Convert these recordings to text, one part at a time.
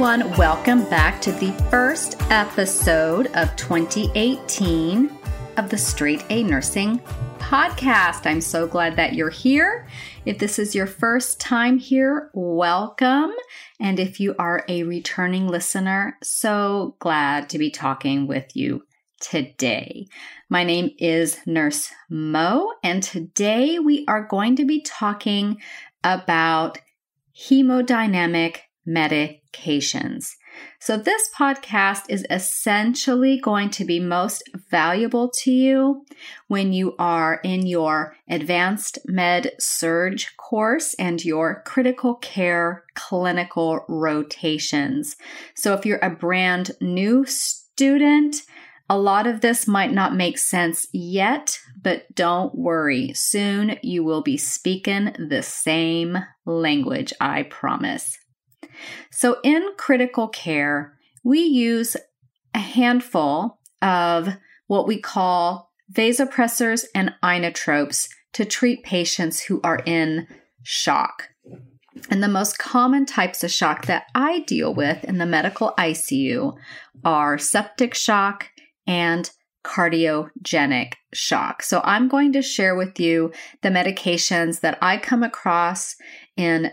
Everyone. Welcome back to the first episode of 2018 of the Straight A Nursing podcast. I'm so glad that you're here. If this is your first time here, welcome. And if you are a returning listener, so glad to be talking with you today. My name is Nurse Mo, and today we are going to be talking about hemodynamic medications. So, this podcast is essentially going to be most valuable to you when you are in your advanced med surg course and your critical care clinical rotations. So, if you're a brand new student, a lot of this might not make sense yet, but don't worry. Soon you will be speaking the same language, I promise. So, in critical care, we use a handful of what we call vasopressors and inotropes to treat patients who are in shock. And the most common types of shock that I deal with in the medical ICU are septic shock and cardiogenic shock. So, I'm going to share with you the medications that I come across in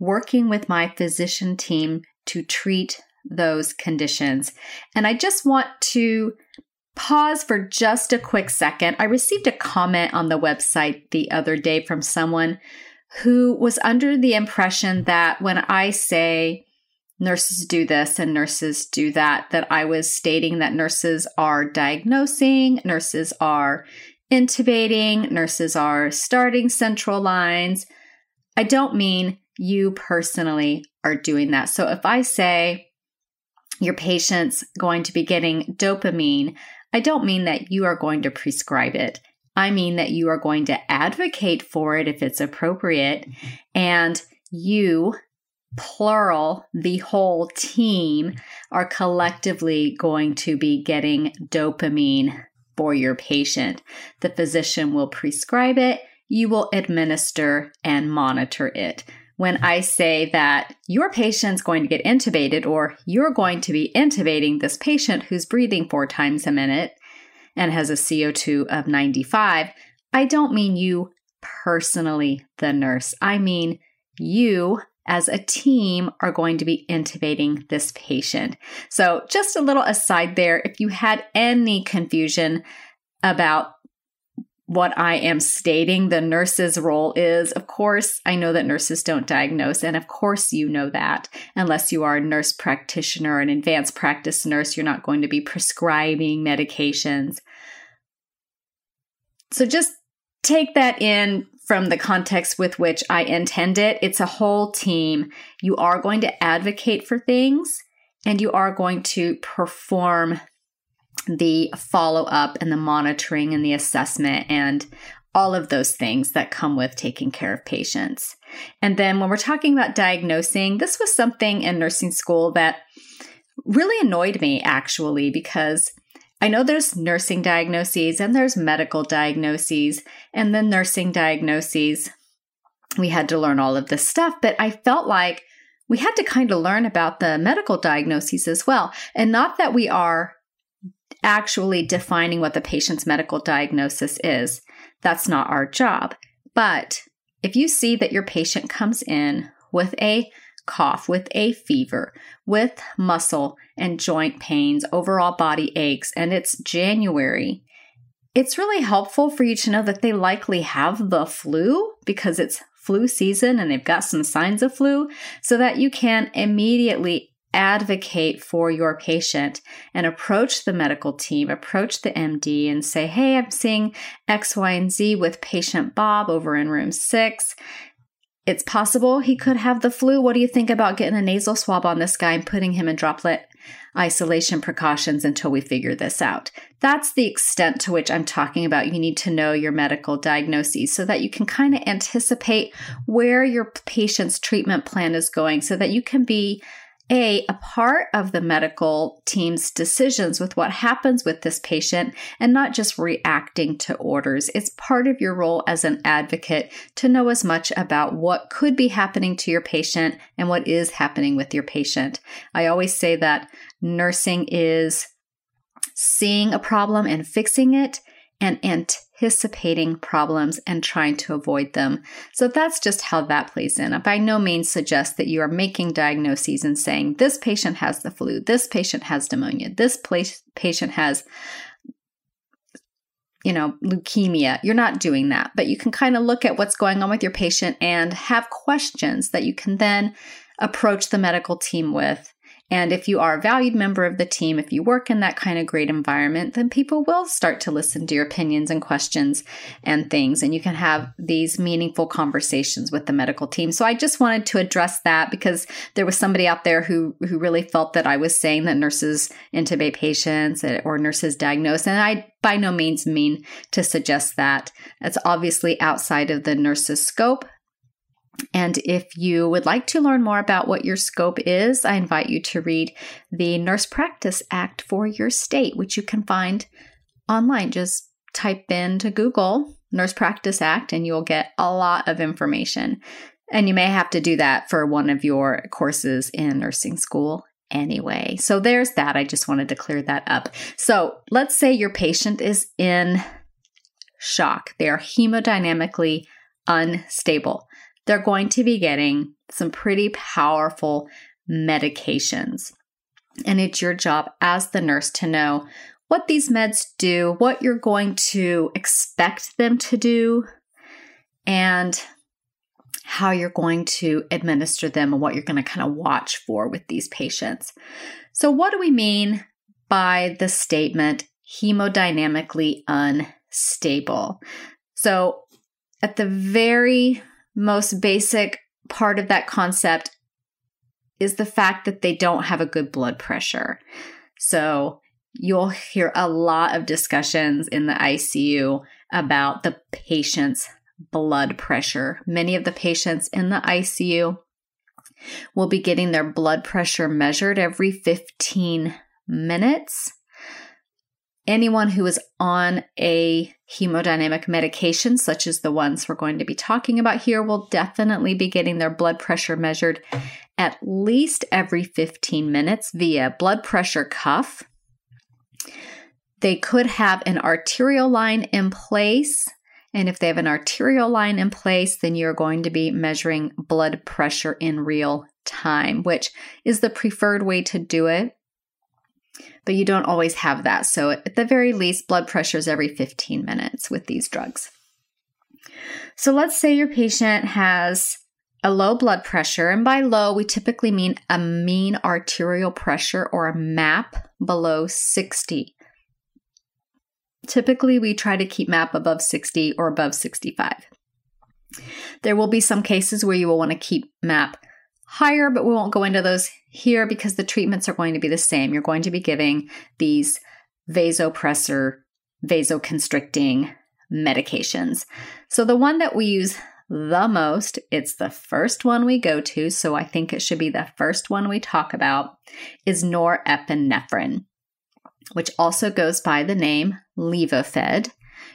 working with my physician team to treat those conditions. And I just want to pause for just a quick second. I received a comment on the website the other day from someone who was under the impression that when I say nurses do this and nurses do that, that I was stating that nurses are diagnosing, nurses are intubating, nurses are starting central lines. I don't mean you personally are doing that. So if I say your patient's going to be getting dopamine, I don't mean that you are going to prescribe it. I mean that you are going to advocate for it if it's appropriate. Mm-hmm. And you, plural, the whole team, are collectively going to be getting dopamine for your patient. The physician will prescribe it, you will administer and monitor it when I say that your patient's going to get intubated or you're going to be intubating this patient who's breathing four times a minute and has a CO2 of 95, I don't mean you personally, the nurse. I mean you as a team are going to be intubating this patient. So, just a little aside there if you had any confusion about what I am stating the nurse's role is. Of course, I know that nurses don't diagnose, and of course, you know that. Unless you are a nurse practitioner, an advanced practice nurse, you're not going to be prescribing medications. So just take that in from the context with which I intend it. It's a whole team. You are going to advocate for things and you are going to perform the follow up and the monitoring and the assessment and all of those things that come with taking care of patients. And then when we're talking about diagnosing, this was something in nursing school that really annoyed me actually because I know there's nursing diagnoses and there's medical diagnoses and then nursing diagnoses. We had to learn all of this stuff, but I felt like we had to kind of learn about the medical diagnoses as well. And not that we are actually defining what the patient's medical diagnosis is. That's not our job. But if you see that your patient comes in with a cough, with a fever, with muscle and joint pains, overall body aches, and it's January, it's really helpful for you to know that they likely have the flu because it's flu season and they've got some signs of flu so that you can immediately advocate for your patient and approach the medical team, approach the MD and say, Hey, I'm seeing X, Y, and Z with patient Bob over in room six. It's possible he could have the flu. What do you think about getting a nasal swab on this guy and putting him in droplet isolation precautions until we figure this out? That's the extent to which I'm talking about. You need to know your medical diagnoses so that you can kind of anticipate where your patient's treatment plan is going so that you can be a, a part of the medical team's decisions with what happens with this patient and not just reacting to orders. It's part of your role as an advocate to know as much about what could be happening to your patient and what is happening with your patient. I always say that nursing is seeing a problem and fixing it and anticipating problems and trying to avoid them. So that's just how that plays in. I by no means suggest that you are making diagnoses and saying, this patient has the flu, this patient has pneumonia, this place, patient has you know, leukemia. You're not doing that, but you can kind of look at what's going on with your patient and have questions that you can then approach the medical team with and if you are a valued member of the team, if you work in that kind of great environment, then people will start to listen to your opinions and questions and things. And you can have these meaningful conversations with the medical team. So I just wanted to address that because there was somebody out there who, who really felt that I was saying that nurses intubate patients or nurses diagnose. And I by no means mean to suggest that. It's obviously outside of the nurse's scope. And if you would like to learn more about what your scope is, I invite you to read the Nurse Practice Act for your state, which you can find online. Just type into Google Nurse Practice Act and you'll get a lot of information. And you may have to do that for one of your courses in nursing school anyway. So there's that. I just wanted to clear that up. So let's say your patient is in shock, they are hemodynamically unstable they're going to be getting some pretty powerful medications. And it's your job as the nurse to know what these meds do, what you're going to expect them to do, and how you're going to administer them and what you're going to kind of watch for with these patients. So, what do we mean by the statement hemodynamically unstable? So, at the very most basic part of that concept is the fact that they don't have a good blood pressure. So you'll hear a lot of discussions in the ICU about the patient's blood pressure. Many of the patients in the ICU will be getting their blood pressure measured every 15 minutes anyone who is on a hemodynamic medication, such as the ones we're going to be talking about here, will definitely be getting their blood pressure measured at least every 15 minutes via blood pressure cuff. They could have an arterial line in place. And if they have an arterial line in place, then you're going to be measuring blood pressure in real time, which is the preferred way to do it but you don't always have that. So, at the very least, blood pressure is every 15 minutes with these drugs. So, let's say your patient has a low blood pressure, and by low, we typically mean a mean arterial pressure or a MAP below 60. Typically, we try to keep MAP above 60 or above 65. There will be some cases where you will want to keep MAP higher, but we won't go into those here because the treatments are going to be the same. You're going to be giving these vasopressor, vasoconstricting medications. So the one that we use the most, it's the first one we go to, so I think it should be the first one we talk about, is norepinephrine, which also goes by the name Levophed.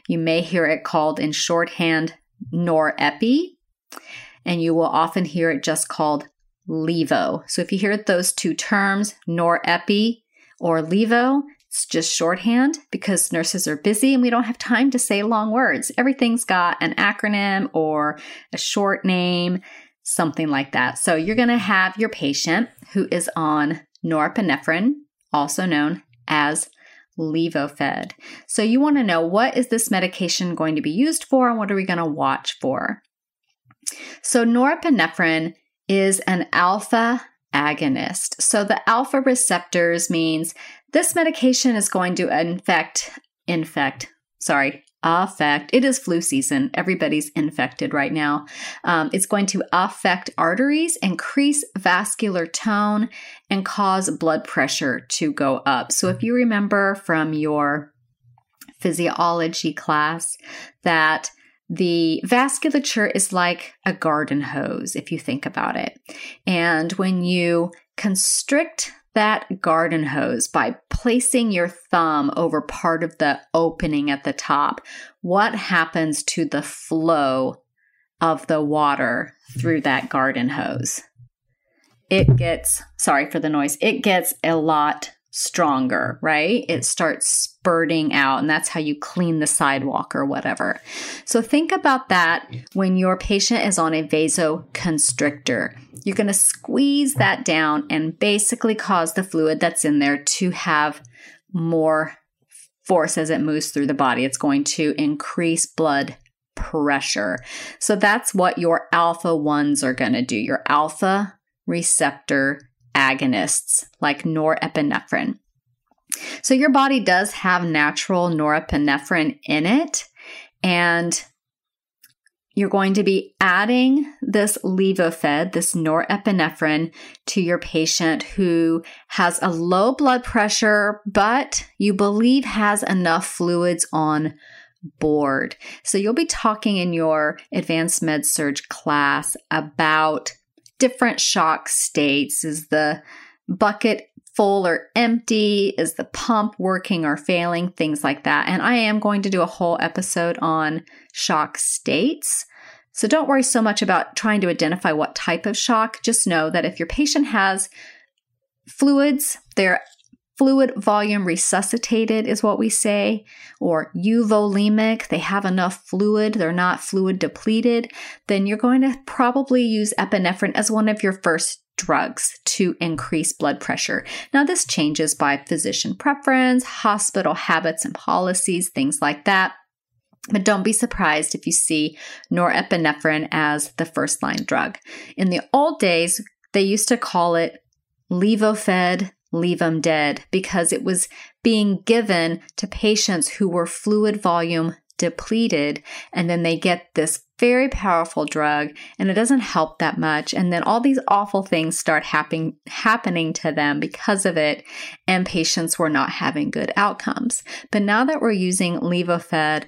You may hear it called in shorthand Norepi, and you will often hear it just called levo. So if you hear those two terms, norepi or levo, it's just shorthand because nurses are busy and we don't have time to say long words. Everything's got an acronym or a short name. something like that. So you're going to have your patient who is on norepinephrine, also known as Levophed. So you want to know what is this medication going to be used for and what are we going to watch for? So norepinephrine is an alpha agonist. So the alpha receptors means this medication is going to infect infect sorry affect it is flu season. Everybody's infected right now. Um, it's going to affect arteries increase vascular tone and cause blood pressure to go up. So if you remember from your physiology class that the vasculature is like a garden hose, if you think about it. And when you constrict that garden hose by placing your thumb over part of the opening at the top, what happens to the flow of the water through that garden hose? It gets, sorry for the noise, it gets a lot stronger, right? It mm-hmm. starts spurting out, and that's how you clean the sidewalk or whatever. So think about that when your patient is on a vasoconstrictor. You're going to squeeze that down and basically cause the fluid that's in there to have more force as it moves through the body. It's going to increase blood pressure. So that's what your alpha ones are going to do. Your alpha receptor agonists like norepinephrine. So, your body does have natural norepinephrine in it, and you're going to be adding this levophed, this norepinephrine, to your patient who has a low blood pressure, but you believe has enough fluids on board. So you'll be talking in your advanced med surg class about different shock states. Is the bucket full or empty? Is the pump working or failing? Things like that. And I am going to do a whole episode on shock states. So don't worry so much about trying to identify what type of shock. Just know that if your patient has fluids, they're fluid volume resuscitated is what we say, or euvolemic, they have enough fluid, they're not fluid depleted, then you're going to probably use epinephrine as one of your first drugs to increase blood pressure. Now, this changes by physician preference, hospital habits and policies, things like that. But don't be surprised if you see norepinephrine as the first line drug. In the old days, they used to call it levophed leave them dead because it was being given to patients who were fluid volume depleted. And then they get this very powerful drug and it doesn't help that much. And then all these awful things start happening happening to them because of it. And patients were not having good outcomes. But now that we're using levophed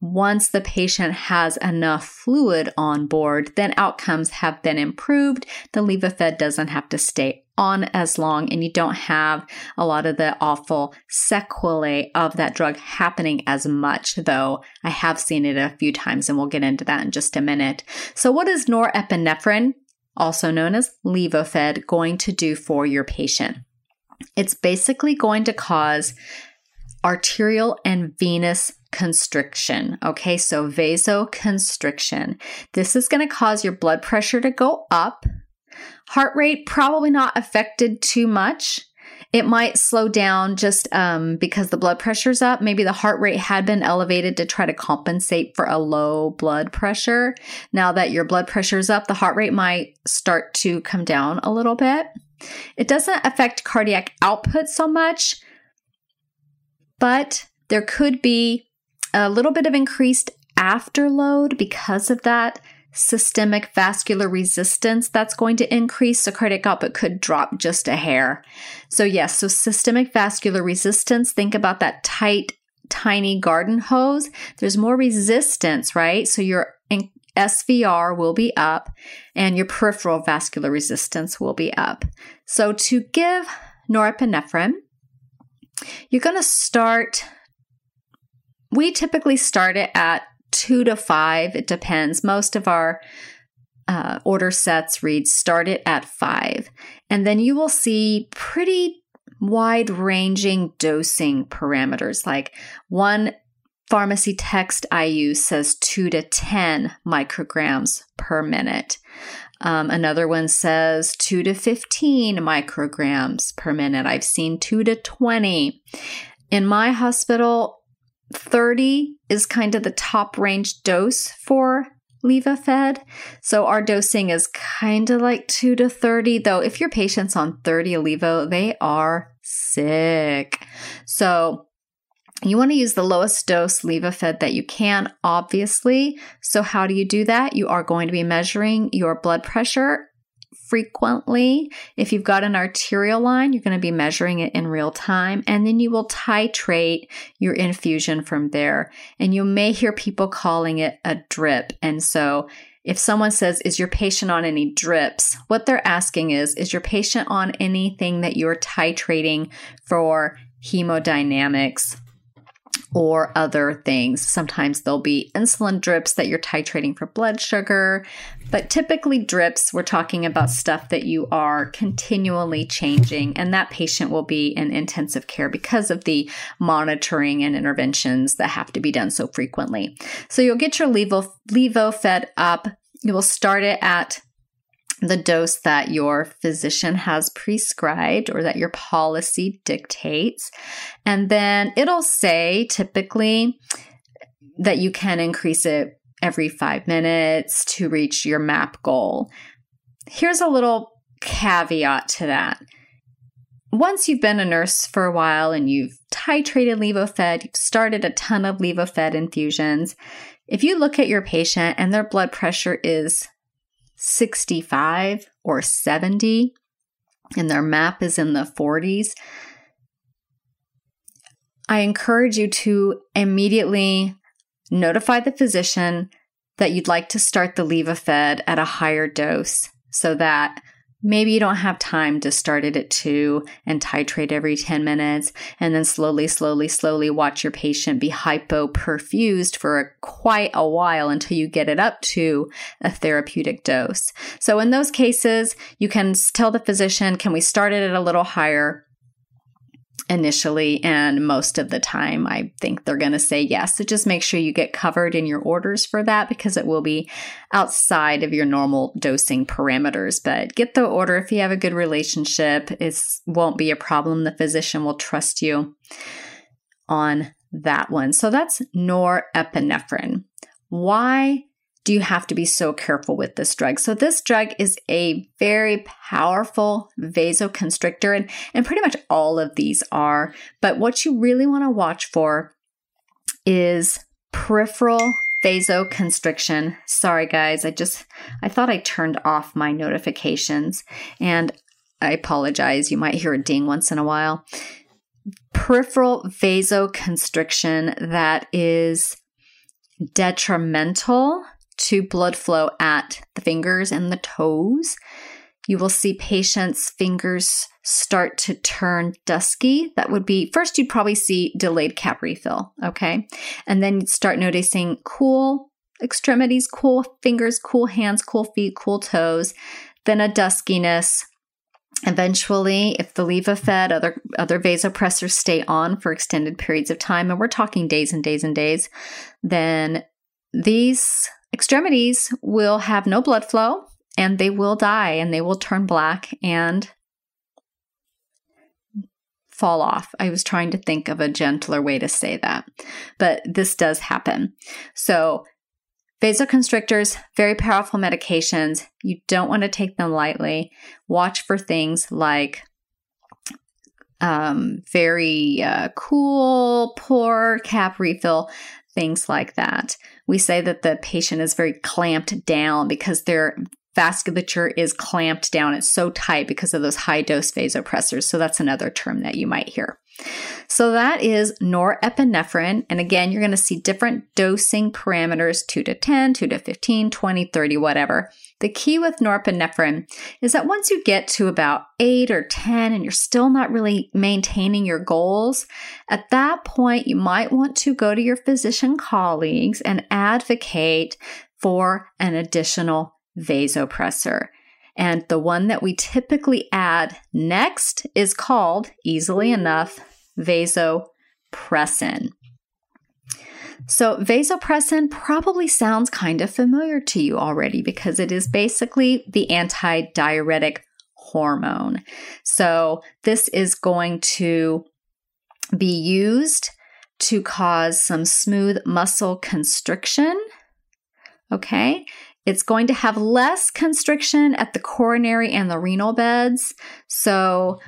once the patient has enough fluid on board, then outcomes have been improved. The levophed doesn't have to stay on as long, and you don't have a lot of the awful sequelae of that drug happening as much, though I have seen it a few times, and we'll get into that in just a minute. So, what is norepinephrine, also known as levophed, going to do for your patient? It's basically going to cause arterial and venous constriction. Okay, so vasoconstriction. This is going to cause your blood pressure to go up. Heart rate probably not affected too much. It might slow down just um, because the blood pressure's up. Maybe the heart rate had been elevated to try to compensate for a low blood pressure. Now that your blood pressure's up, the heart rate might start to come down a little bit. It doesn't affect cardiac output so much, but there could be a little bit of increased afterload because of that systemic vascular resistance that's going to increase. So cardiac output could drop just a hair. So, yes, so systemic vascular resistance, think about that tight, tiny garden hose. There's more resistance, right? So your SVR will be up and your peripheral vascular resistance will be up. So, to give norepinephrine, you're going to start, we typically start it at two to five. It depends. Most of our uh, order sets read start it at five. And then you will see pretty wide ranging dosing parameters like one pharmacy text I use says 2 to 10 micrograms per minute. Um, another one says 2 to 15 micrograms per minute. I've seen 2 to 20. In my hospital, 30 is kind of the top range dose for Levophed. So our dosing is kind of like 2 to 30, though if your patient's on 30 Levo, they are sick. So you want to use the lowest dose Levophed that you can, obviously. So, how do you do that? You are going to be measuring your blood pressure frequently. If you've got an arterial line, you're going to be measuring it in real time, and then you will titrate your infusion from there. And you may hear people calling it a drip. And so, if someone says, Is your patient on any drips? What they're asking is, Is your patient on anything that you're titrating for hemodynamics? Or other things. Sometimes there'll be insulin drips that you're titrating for blood sugar, but typically drips, we're talking about stuff that you are continually changing, and that patient will be in intensive care because of the monitoring and interventions that have to be done so frequently. So you'll get your Levo, Levophed up. You will start it at the dose that your physician has prescribed or that your policy dictates. And then it'll say typically that you can increase it every five minutes to reach your MAP goal. Here's a little caveat to that. Once you've been a nurse for a while and you've titrated levophed, you've started a ton of levophed infusions, if you look at your patient and their blood pressure is 65 or 70 and their map is in the 40s, I encourage you to immediately notify the physician that you'd like to start the Levophed at a higher dose so that Maybe you don't have time to start it at two and titrate every 10 minutes, and then slowly, slowly, slowly watch your patient be hypoperfused for a, quite a while until you get it up to a therapeutic dose. So, in those cases, you can tell the physician, Can we start it at a little higher? Initially and most of the time i think they're going to say yes. So just make sure you get covered in your orders for that because it will be outside of your normal dosing parameters. But get the order. If you have a good relationship it won't be a problem. The physician will trust you on that one. So that's norepinephrine. Why do you have to be so careful with this drug? So, this drug is a very powerful vasoconstrictor, and, and pretty much all of these are. But what you really want to watch for is peripheral vasoconstriction. Sorry, guys, I just I thought I turned off my notifications, and I apologize. You might hear a ding once in a while. Peripheral vasoconstriction that is detrimental to blood flow at the fingers and the toes. You will see patients' fingers start to turn dusky. That would be first, you'd probably see delayed cap refill. Okay. And then you'd start noticing cool extremities, cool fingers, cool hands, cool feet, cool toes, then a duskiness. Eventually, if the Levophed, other other vasopressors stay on for extended periods of time, and we're talking days and days and days, then these extremities will have no blood flow and they will die and they will turn black and fall off. I was trying to think of a gentler way to say that, but this does happen. So, vasoconstrictors, very powerful medications. You don't want to take them lightly. Watch for things like um, very uh, cool, poor cap refill things like that. We say that the patient is very clamped down because their vasculature is clamped down. It's so tight because of those high dose vasopressors. So that's another term that you might hear. So that is norepinephrine. And again, you're going to see different dosing parameters 2 to 10, 2 to 15, 20, 30, whatever. The key with norepinephrine is that once you get to about 8 or 10 and you're still not really maintaining your goals, at that point you might want to go to your physician colleagues and advocate for an additional vasopressor. And the one that we typically add next is called, easily enough, vasopressin. So, vasopressin probably sounds kind of familiar to you already because it is basically the anti-diuretic hormone. So, this is going to be used to cause some smooth muscle constriction. Okay. It's going to have less constriction at the coronary and the renal beds. So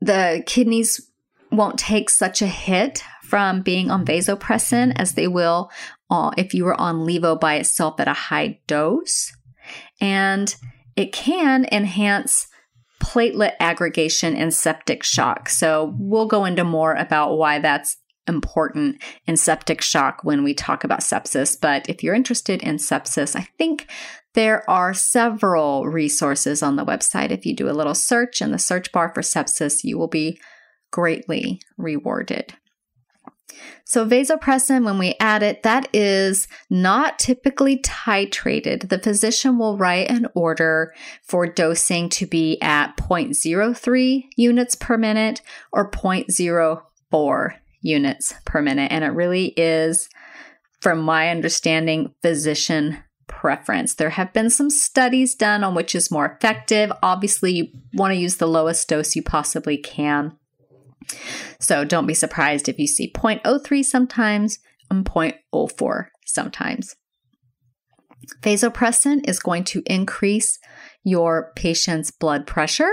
the kidneys won't take such a hit from being on vasopressin as they will uh, if you were on levo by itself at a high dose. And it can enhance platelet aggregation and septic shock. So we'll go into more about why that's important in septic shock when we talk about sepsis. But if you're interested in sepsis, I think there are several resources on the website. If you do a little search in the search bar for sepsis, you will be greatly rewarded. So, vasopressin, when we add it, that is not typically titrated. The physician will write an order for dosing to be at 0.03 units per minute or 0.04 units per minute. And it really is, from my understanding, physician preference. There have been some studies done on which is more effective. Obviously, you want to use the lowest dose you possibly can. So don't be surprised if you see 0.03 sometimes and 0.04 sometimes. Vasopressin is going to increase your patient's blood pressure,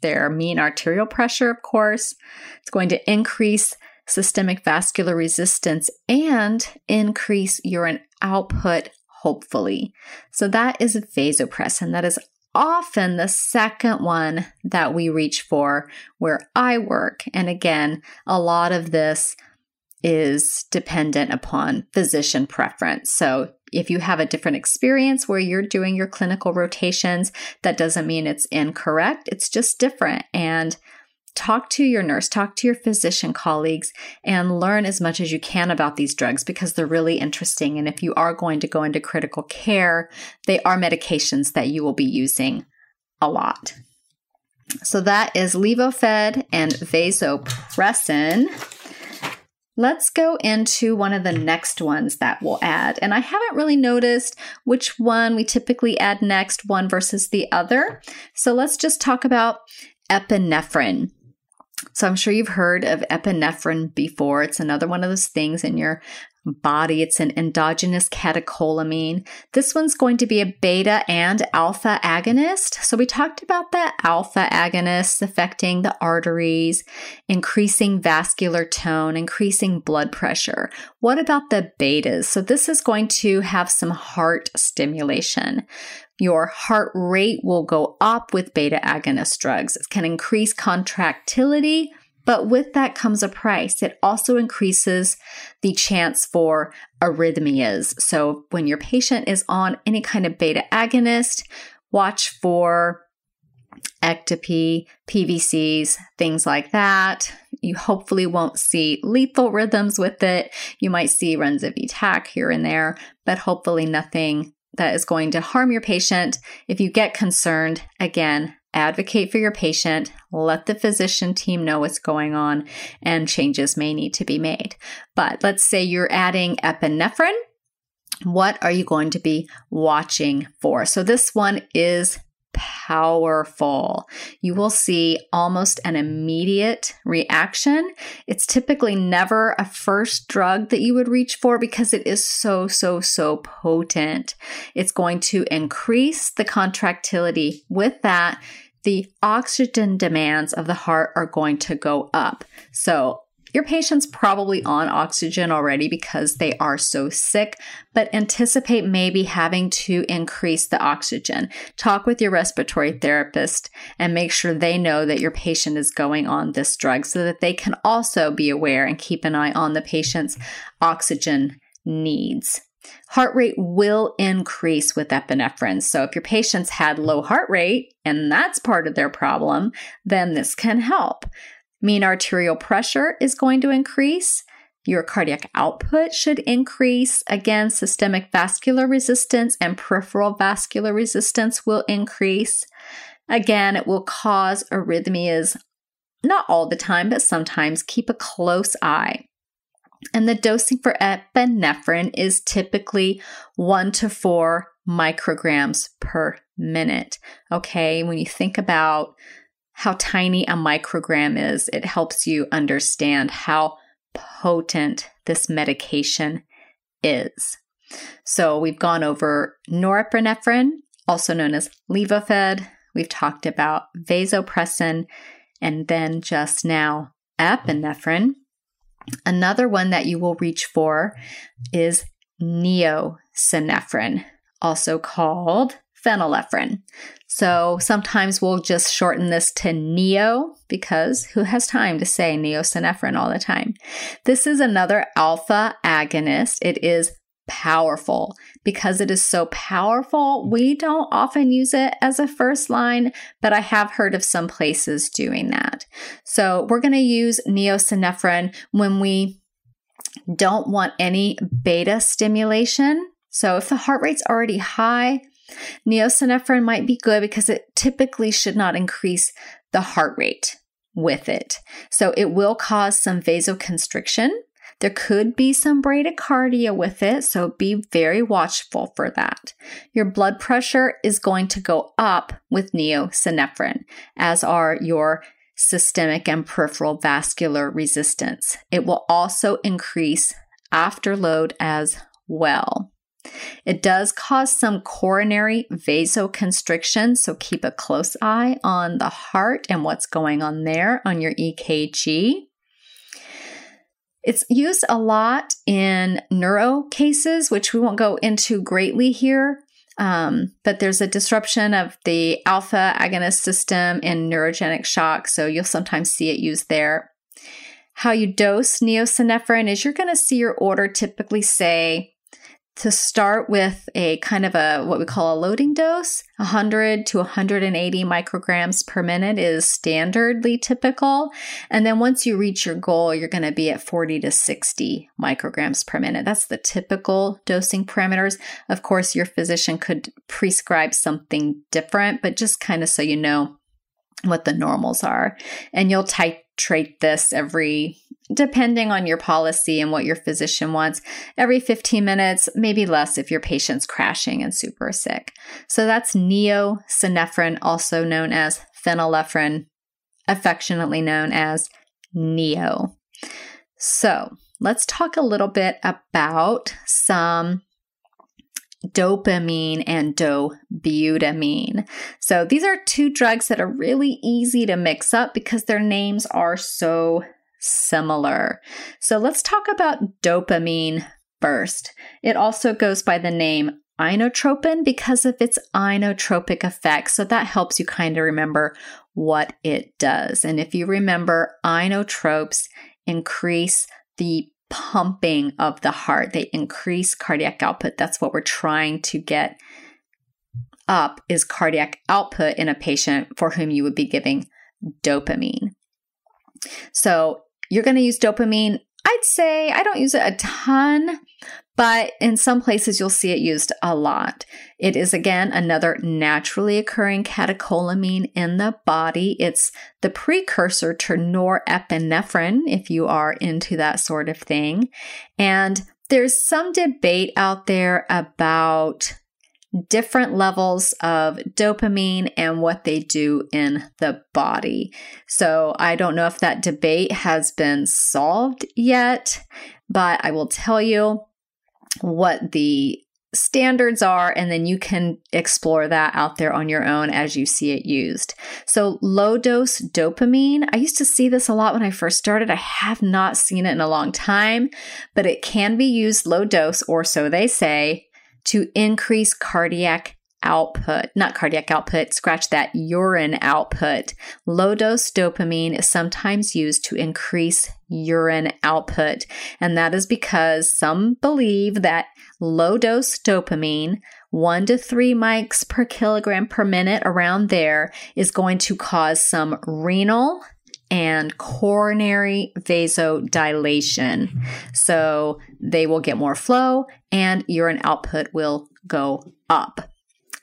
their mean arterial pressure, of course. It's going to increase systemic vascular resistance and increase urine output, hopefully. So that is vasopressin. That is often the second one that we reach for where I work. And again, a lot of this is dependent upon physician preference. So if you have a different experience where you're doing your clinical rotations, that doesn't mean it's incorrect. It's just different. And talk to your nurse, talk to your physician colleagues, and learn as much as you can about these drugs because they're really interesting. And if you are going to go into critical care, they are medications that you will be using a lot. So that is Levophed and Vasopressin. Let's go into one of the next ones that we'll add. And I haven't really noticed which one we typically add next, one versus the other. So let's just talk about epinephrine. So I'm sure you've heard of epinephrine before. It's another one of those things in your body. It's an endogenous catecholamine. This one's going to be a beta and alpha agonist. So we talked about the alpha agonists affecting the arteries, increasing vascular tone, increasing blood pressure. What about the betas? So this is going to have some heart stimulation. Your heart rate will go up with beta agonist drugs. It can increase contractility, but with that comes a price. It also increases the chance for arrhythmias. So when your patient is on any kind of beta agonist, watch for ectopy, PVCs, things like that. You hopefully won't see lethal rhythms with it. You might see runs of V-tach here and there, but hopefully nothing that is going to harm your patient. If you get concerned, again, advocate for your patient, let the physician team know what's going on, and changes may need to be made. But let's say you're adding epinephrine. What are you going to be watching for? So, this one is powerful. You will see almost an immediate reaction. It's typically never a first drug that you would reach for because it is so, so, so potent. It's going to increase the contractility. With that, the oxygen demands of the heart are going to go up. So, your patient's probably on oxygen already because they are so sick, but anticipate maybe having to increase the oxygen. Talk with your respiratory therapist and make sure they know that your patient is going on this drug so that they can also be aware and keep an eye on the patient's oxygen needs. Heart rate will increase with epinephrine. So, if your patients had low heart rate and that's part of their problem, then this can help. Mean arterial pressure is going to increase. Your cardiac output should increase. Again, systemic vascular resistance and peripheral vascular resistance will increase. Again, it will cause arrhythmias, not all the time, but sometimes. Keep a close eye. And the dosing for epinephrine is typically one to four micrograms per minute. Okay, when you think about how tiny a microgram is, it helps you understand how potent this medication is. So we've gone over norepinephrine, also known as levophed. We've talked about vasopressin and then just now epinephrine. Another one that you will reach for is neosynephrine, also called phenylephrine. So sometimes we'll just shorten this to neo because who has time to say neosynephrine all the time? This is another alpha agonist. It is powerful. Because it is so powerful, we don't often use it as a first line, but I have heard of some places doing that. So we're going to use neosynephrine when we don't want any beta stimulation. So if the heart rate's already high, neosynephrine might be good because it typically should not increase the heart rate with it. So it will cause some vasoconstriction there could be some bradycardia with it, so be very watchful for that. Your blood pressure is going to go up with neosynephrine, as are your systemic and peripheral vascular resistance. It will also increase afterload as well. It does cause some coronary vasoconstriction, so keep a close eye on the heart and what's going on there on your EKG. It's used a lot in neuro cases, which we won't go into greatly here. Um, but there's a disruption of the alpha agonist system in neurogenic shock, so you'll sometimes see it used there. How you dose neosynephrine is you're going to see your order typically say to start with a kind of a what we call a loading dose 100 to 180 micrograms per minute is standardly typical. And then once you reach your goal you're going to be at 40 to 60 micrograms per minute. That's the typical dosing parameters. Of course your physician could prescribe something different but just kind of so you know what the normals are. And you'll titrate this every depending on your policy and what your physician wants, every 15 minutes, maybe less if your patient's crashing and super sick. So that's neosynephrine, also known as phenylephrine, affectionately known as Neo. So let's talk a little bit about some dopamine and dobutamine. So these are two drugs that are really easy to mix up because their names are so similar. So let's talk about dopamine first. It also goes by the name inotropin because of its inotropic effect. So that helps you kind of remember what it does. And if you remember, inotropes increase the pumping of the heart, they increase cardiac output. That's what we're trying to get up is cardiac output in a patient for whom you would be giving dopamine. So you're going to use dopamine. I'd say I don't use it a ton, but in some places you'll see it used a lot. It is again another naturally occurring catecholamine in the body. It's the precursor to norepinephrine if you are into that sort of thing. And there's some debate out there about different levels of dopamine and what they do in the body. So I don't know if that debate has been solved yet, but I will tell you what the standards are, and then you can explore that out there on your own as you see it used. So, low dose dopamine, I used to see this a lot when I first started. I have not seen it in a long time, but it can be used low dose, or so they say, to increase cardiac output, not cardiac output, scratch that urine output. Low dose dopamine is sometimes used to increase urine output. And that is because some believe that low dose dopamine, one to three mics per kilogram per minute around there, is going to cause some renal and coronary vasodilation. So they will get more flow and urine output will go up.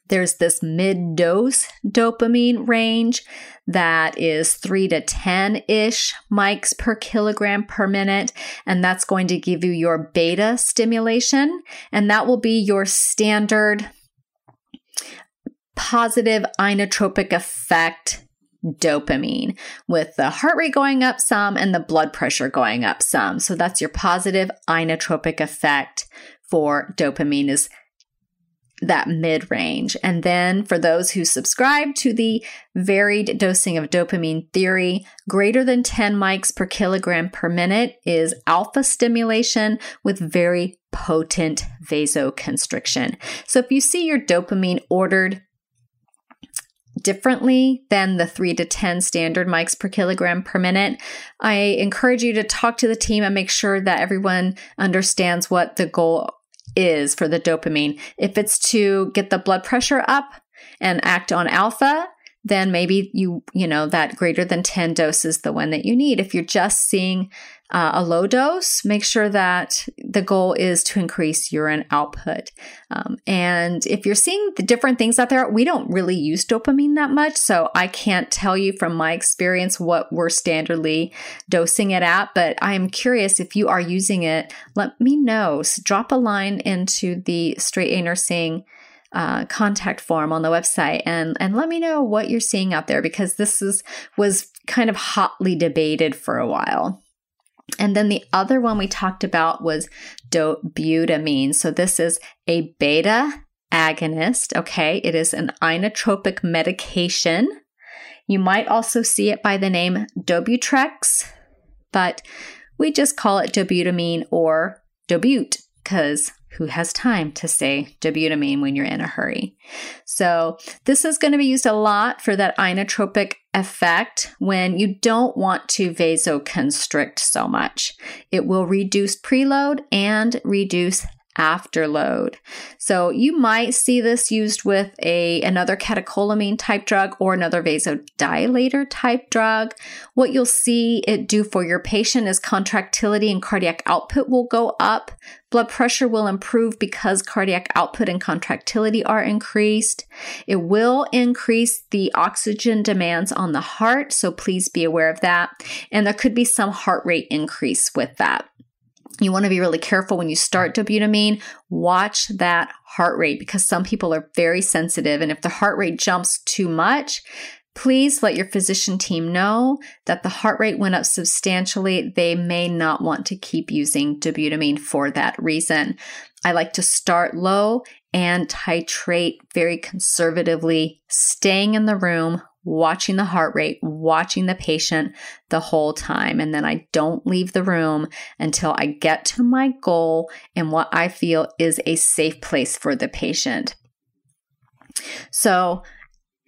There's this mid dose dopamine range that is 3 to 10 ish mics per kilogram per minute. And that's going to give you your beta stimulation. And that will be your standard positive inotropic effect dopamine with the heart rate going up some and the blood pressure going up some. So that's your positive inotropic effect for dopamine is that mid range. And then for those who subscribe to the varied dosing of dopamine theory, greater than 10 mics per kilogram per minute is alpha stimulation with very potent vasoconstriction. So if you see your dopamine ordered differently than the 3 to 10 standard mics per kilogram per minute. I encourage you to talk to the team and make sure that everyone understands what the goal is for the dopamine. If it's to get the blood pressure up and act on alpha, then maybe you, you know, that greater than 10 dose is the one that you need. If you're just seeing uh, a low dose, make sure that the goal is to increase urine output. Um, and if you're seeing the different things out there, we don't really use dopamine that much. So I can't tell you from my experience what we're standardly dosing it at, but I am curious if you are using it, let me know. So drop a line into the Straight A Nursing uh, contact form on the website and and let me know what you're seeing out there because this is was kind of hotly debated for a while. And then the other one we talked about was dobutamine. So this is a beta agonist. Okay. It is an inotropic medication. You might also see it by the name Dobutrex, but we just call it dobutamine or Dobute because who has time to say dobutamine when you're in a hurry. So, this is going to be used a lot for that inotropic effect when you don't want to vasoconstrict so much. It will reduce preload and reduce afterload. So you might see this used with a another catecholamine type drug or another vasodilator type drug. What you'll see it do for your patient is contractility and cardiac output will go up. Blood pressure will improve because cardiac output and contractility are increased. It will increase the oxygen demands on the heart, so please be aware of that. And there could be some heart rate increase with that. You want to be really careful when you start dobutamine. Watch that heart rate because some people are very sensitive. And if the heart rate jumps too much, please let your physician team know that the heart rate went up substantially. They may not want to keep using dobutamine for that reason. I like to start low and titrate very conservatively, staying in the room, watching the heart rate, watching the patient the whole time. And then I don't leave the room until I get to my goal and what I feel is a safe place for the patient. So,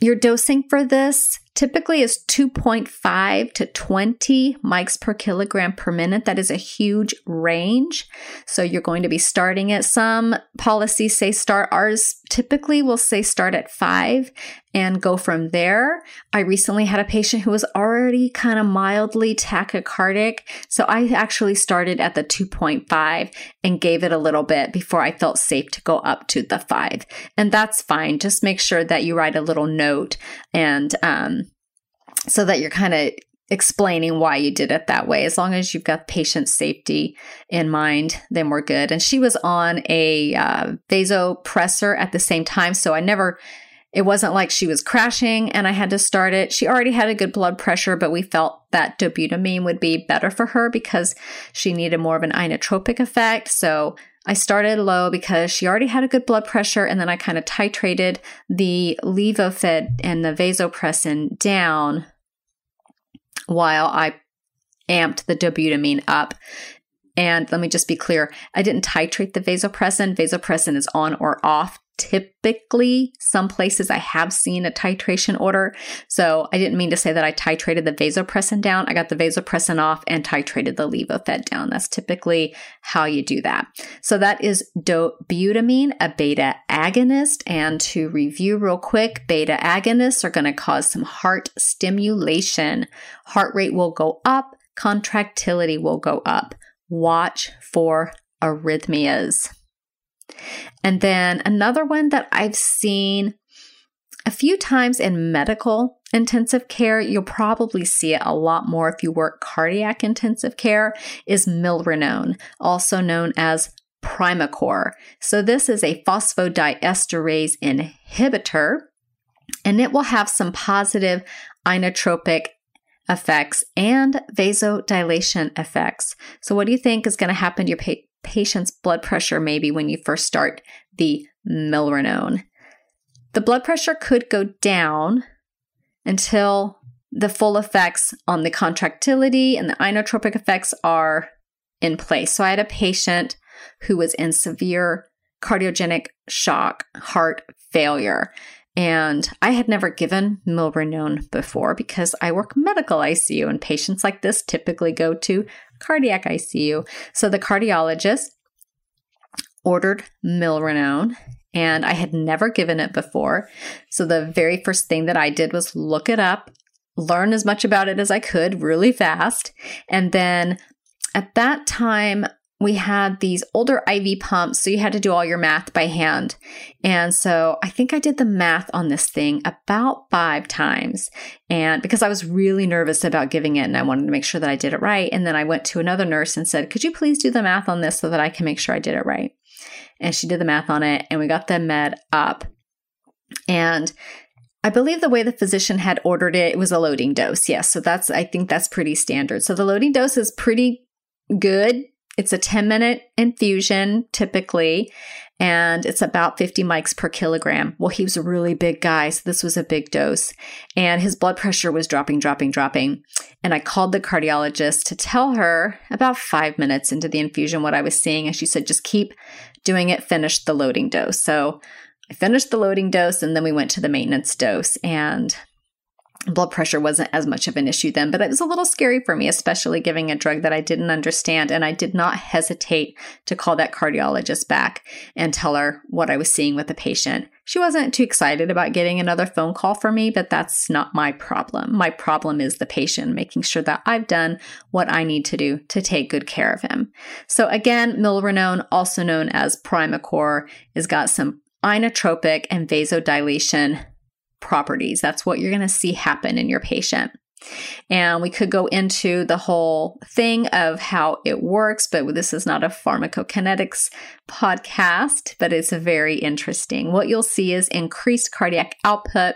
your dosing for this typically is 2.5 to 20 mics per kilogram per minute. That is a huge range. So you're going to be starting at some policies say start. Ours typically will say start at five and go from there. I recently had a patient who was already kind of mildly tachycardic. So I actually started at the 2.5 and gave it a little bit before I felt safe to go up to the five. And that's fine. Just make sure that you write a little note and, um, so that you're kind of explaining why you did it that way. As long as you've got patient safety in mind, then we're good. And she was on a uh, vasopressor at the same time. So I never, it wasn't like she was crashing and I had to start it. She already had a good blood pressure, but we felt that dobutamine would be better for her because she needed more of an inotropic effect. So I started low because she already had a good blood pressure, and then I kind of titrated the levophed and the vasopressin down while I amped the dobutamine up. And let me just be clear I didn't titrate the vasopressin. Vasopressin is on or off typically some places I have seen a titration order. So I didn't mean to say that I titrated the vasopressin down. I got the vasopressin off and titrated the levophed down. That's typically how you do that. So that is dobutamine, a beta agonist. And to review real quick, beta agonists are going to cause some heart stimulation. Heart rate will go up, contractility will go up. Watch for arrhythmias. And then another one that I've seen a few times in medical intensive care, you'll probably see it a lot more if you work cardiac intensive care, is milrinone, also known as Primacor. So, this is a phosphodiesterase inhibitor, and it will have some positive inotropic effects and vasodilation effects. So, what do you think is going to happen to your pa- patient's blood pressure maybe when you first start the milrinone? The blood pressure could go down until the full effects on the contractility and the inotropic effects are in place. So, I had a patient who was in severe cardiogenic shock, heart failure. And I had never given milrinone before because I work medical ICU and patients like this typically go to cardiac ICU. So the cardiologist ordered milrinone and I had never given it before. So the very first thing that I did was look it up, learn as much about it as I could really fast. And then at that time, we had these older IV pumps, so you had to do all your math by hand. And so I think I did the math on this thing about five times. And because I was really nervous about giving it and I wanted to make sure that I did it right. And then I went to another nurse and said, Could you please do the math on this so that I can make sure I did it right? And she did the math on it and we got the med up. And I believe the way the physician had ordered it, it was a loading dose. Yes. So that's, I think that's pretty standard. So the loading dose is pretty good it's a 10 minute infusion typically, and it's about 50 mics per kilogram. Well, he was a really big guy, so this was a big dose. And his blood pressure was dropping, dropping, dropping. And I called the cardiologist to tell her about five minutes into the infusion what I was seeing. And she said, just keep doing it, finish the loading dose. So I finished the loading dose and then we went to the maintenance dose. And blood pressure wasn't as much of an issue then, but it was a little scary for me, especially giving a drug that I didn't understand. And I did not hesitate to call that cardiologist back and tell her what I was seeing with the patient. She wasn't too excited about getting another phone call from me, but that's not my problem. My problem is the patient, making sure that I've done what I need to do to take good care of him. So again, milrinone, also known as Primacor, has got some inotropic and vasodilation properties. That's what you're going to see happen in your patient. And we could go into the whole thing of how it works, but this is not a pharmacokinetics podcast, but it's very interesting. What you'll see is increased cardiac output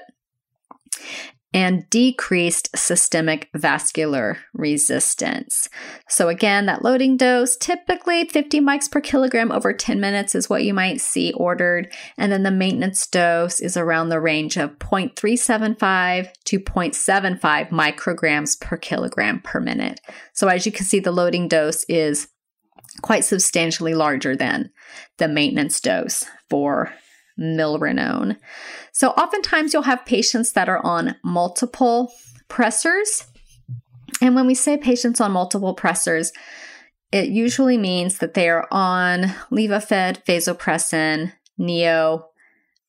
and decreased systemic vascular resistance. So, again, that loading dose, typically 50 mics per kilogram over 10 minutes, is what you might see ordered. And then the maintenance dose is around the range of 0.375 to 0.75 micrograms per kilogram per minute. So, as you can see, the loading dose is quite substantially larger than the maintenance dose for milrinone. So, oftentimes you'll have patients that are on multiple pressors. And when we say patients on multiple pressors, it usually means that they are on Levophed, vasopressin, neo,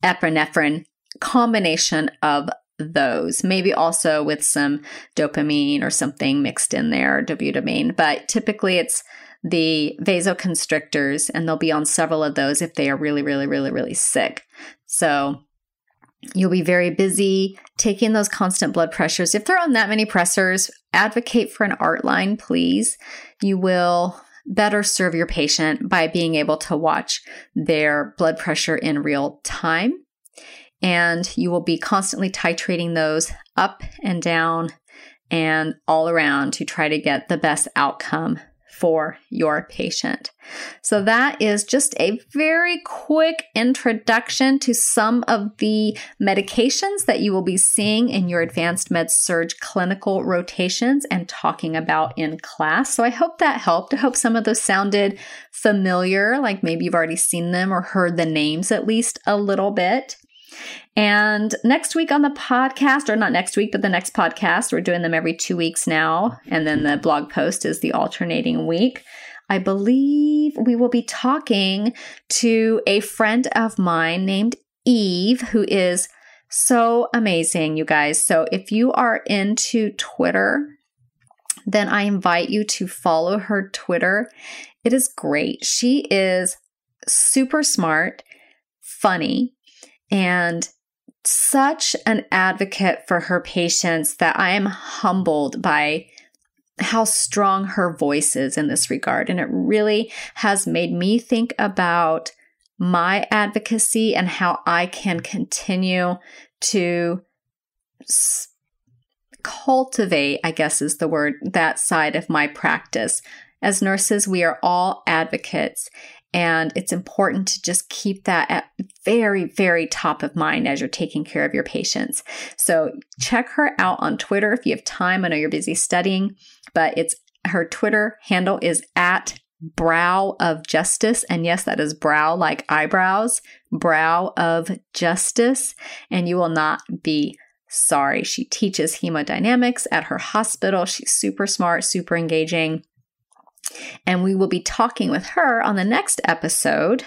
epinephrine, combination of those, maybe also with some dopamine or something mixed in there, dobutamine, but typically it's the vasoconstrictors, and they'll be on several of those if they are really, really, really, really sick. So you'll be very busy taking those constant blood pressures. If they're on that many pressors, advocate for an art line, please. You will better serve your patient by being able to watch their blood pressure in real time. And you will be constantly titrating those up and down and all around to try to get the best outcome for your patient. So, that is just a very quick introduction to some of the medications that you will be seeing in your advanced med surg clinical rotations and talking about in class. So, I hope that helped. I hope some of those sounded familiar, like maybe you've already seen them or heard the names at least a little bit. And next week on the podcast, or not next week, but the next podcast, we're doing them every two weeks now. And then the blog post is the alternating week. I believe we will be talking to a friend of mine named Eve, who is so amazing, you guys. So if you are into Twitter, then I invite you to follow her Twitter. It is great. She is super smart, funny, and such an advocate for her patients that I am humbled by how strong her voice is in this regard. And it really has made me think about my advocacy and how I can continue to s- cultivate, I guess is the word, that side of my practice. As nurses, we are all advocates. And it's important to just keep that at very, very top of mind as you're taking care of your patients. So check her out on Twitter if you have time. I know you're busy studying, but it's her Twitter handle is at brow of justice. And yes, that is brow like eyebrows, brow of justice. And you will not be sorry. She teaches hemodynamics at her hospital. She's super smart, super engaging. And we will be talking with her on the next episode,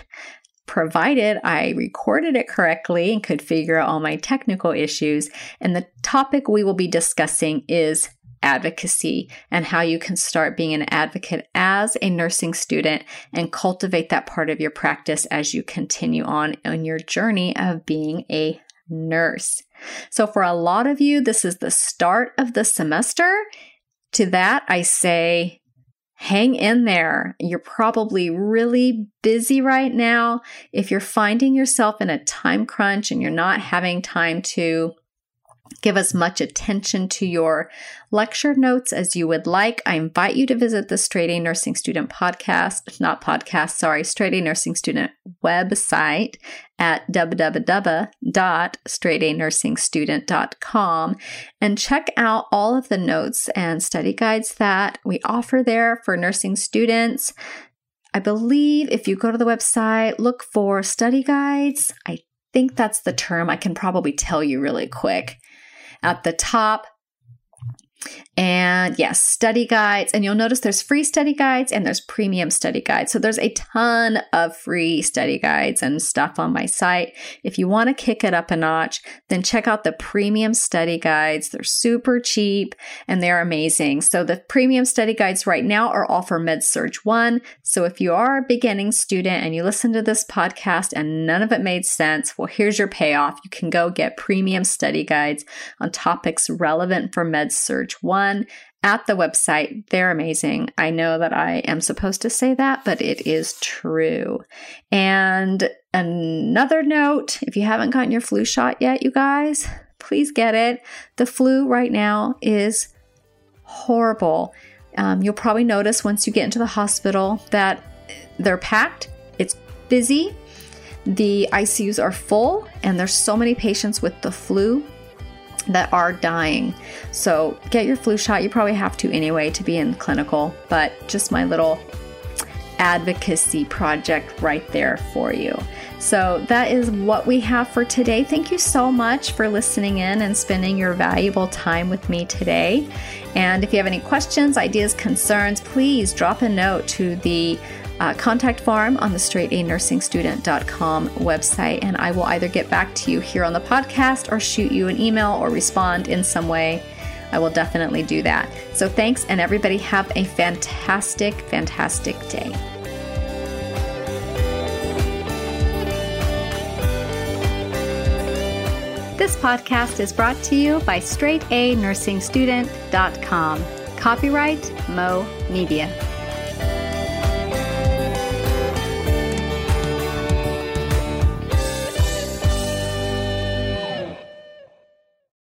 provided I recorded it correctly and could figure out all my technical issues. And the topic we will be discussing is advocacy and how you can start being an advocate as a nursing student and cultivate that part of your practice as you continue on on your journey of being a nurse. So for a lot of you, this is the start of the semester. To that, I say, hang in there. You're probably really busy right now. If you're finding yourself in a time crunch and you're not having time to give as much attention to your lecture notes as you would like, I invite you to visit the Straight A Nursing Student podcast, not podcast, sorry, Straight A Nursing Student website at www.straightanursingstudent.com and check out all of the notes and study guides that we offer there for nursing students. I believe if you go to the website, look for study guides. I think that's the term. I can probably tell you really quick. At the top, and yes, study guides. And you'll notice there's free study guides and there's premium study guides. So there's a ton of free study guides and stuff on my site. If you want to kick it up a notch, then check out the premium study guides. They're super cheap and they're amazing. So the premium study guides right now are all for MedSurg 1. So if you are a beginning student and you listen to this podcast and none of it made sense, well, here's your payoff. You can go get premium study guides on topics relevant for MedSurg 1 at the website. They're amazing. I know that I am supposed to say that, but it is true. And another note if you haven't gotten your flu shot yet, you guys, please get it. The flu right now is horrible. Um, you'll probably notice once you get into the hospital that they're packed, it's busy, the ICUs are full, and there's so many patients with the flu that are dying. So get your flu shot. You probably have to anyway to be in clinical, but just my little advocacy project right there for you. So that is what we have for today. Thank you so much for listening in and spending your valuable time with me today. And if you have any questions, ideas, concerns, please drop a note to the uh, contact form on the straightanursingstudent.com website, and I will either get back to you here on the podcast or shoot you an email or respond in some way. I will definitely do that. So thanks, and everybody have a fantastic, fantastic day. This podcast is brought to you by straightanursingstudent.com. Copyright Mo Media.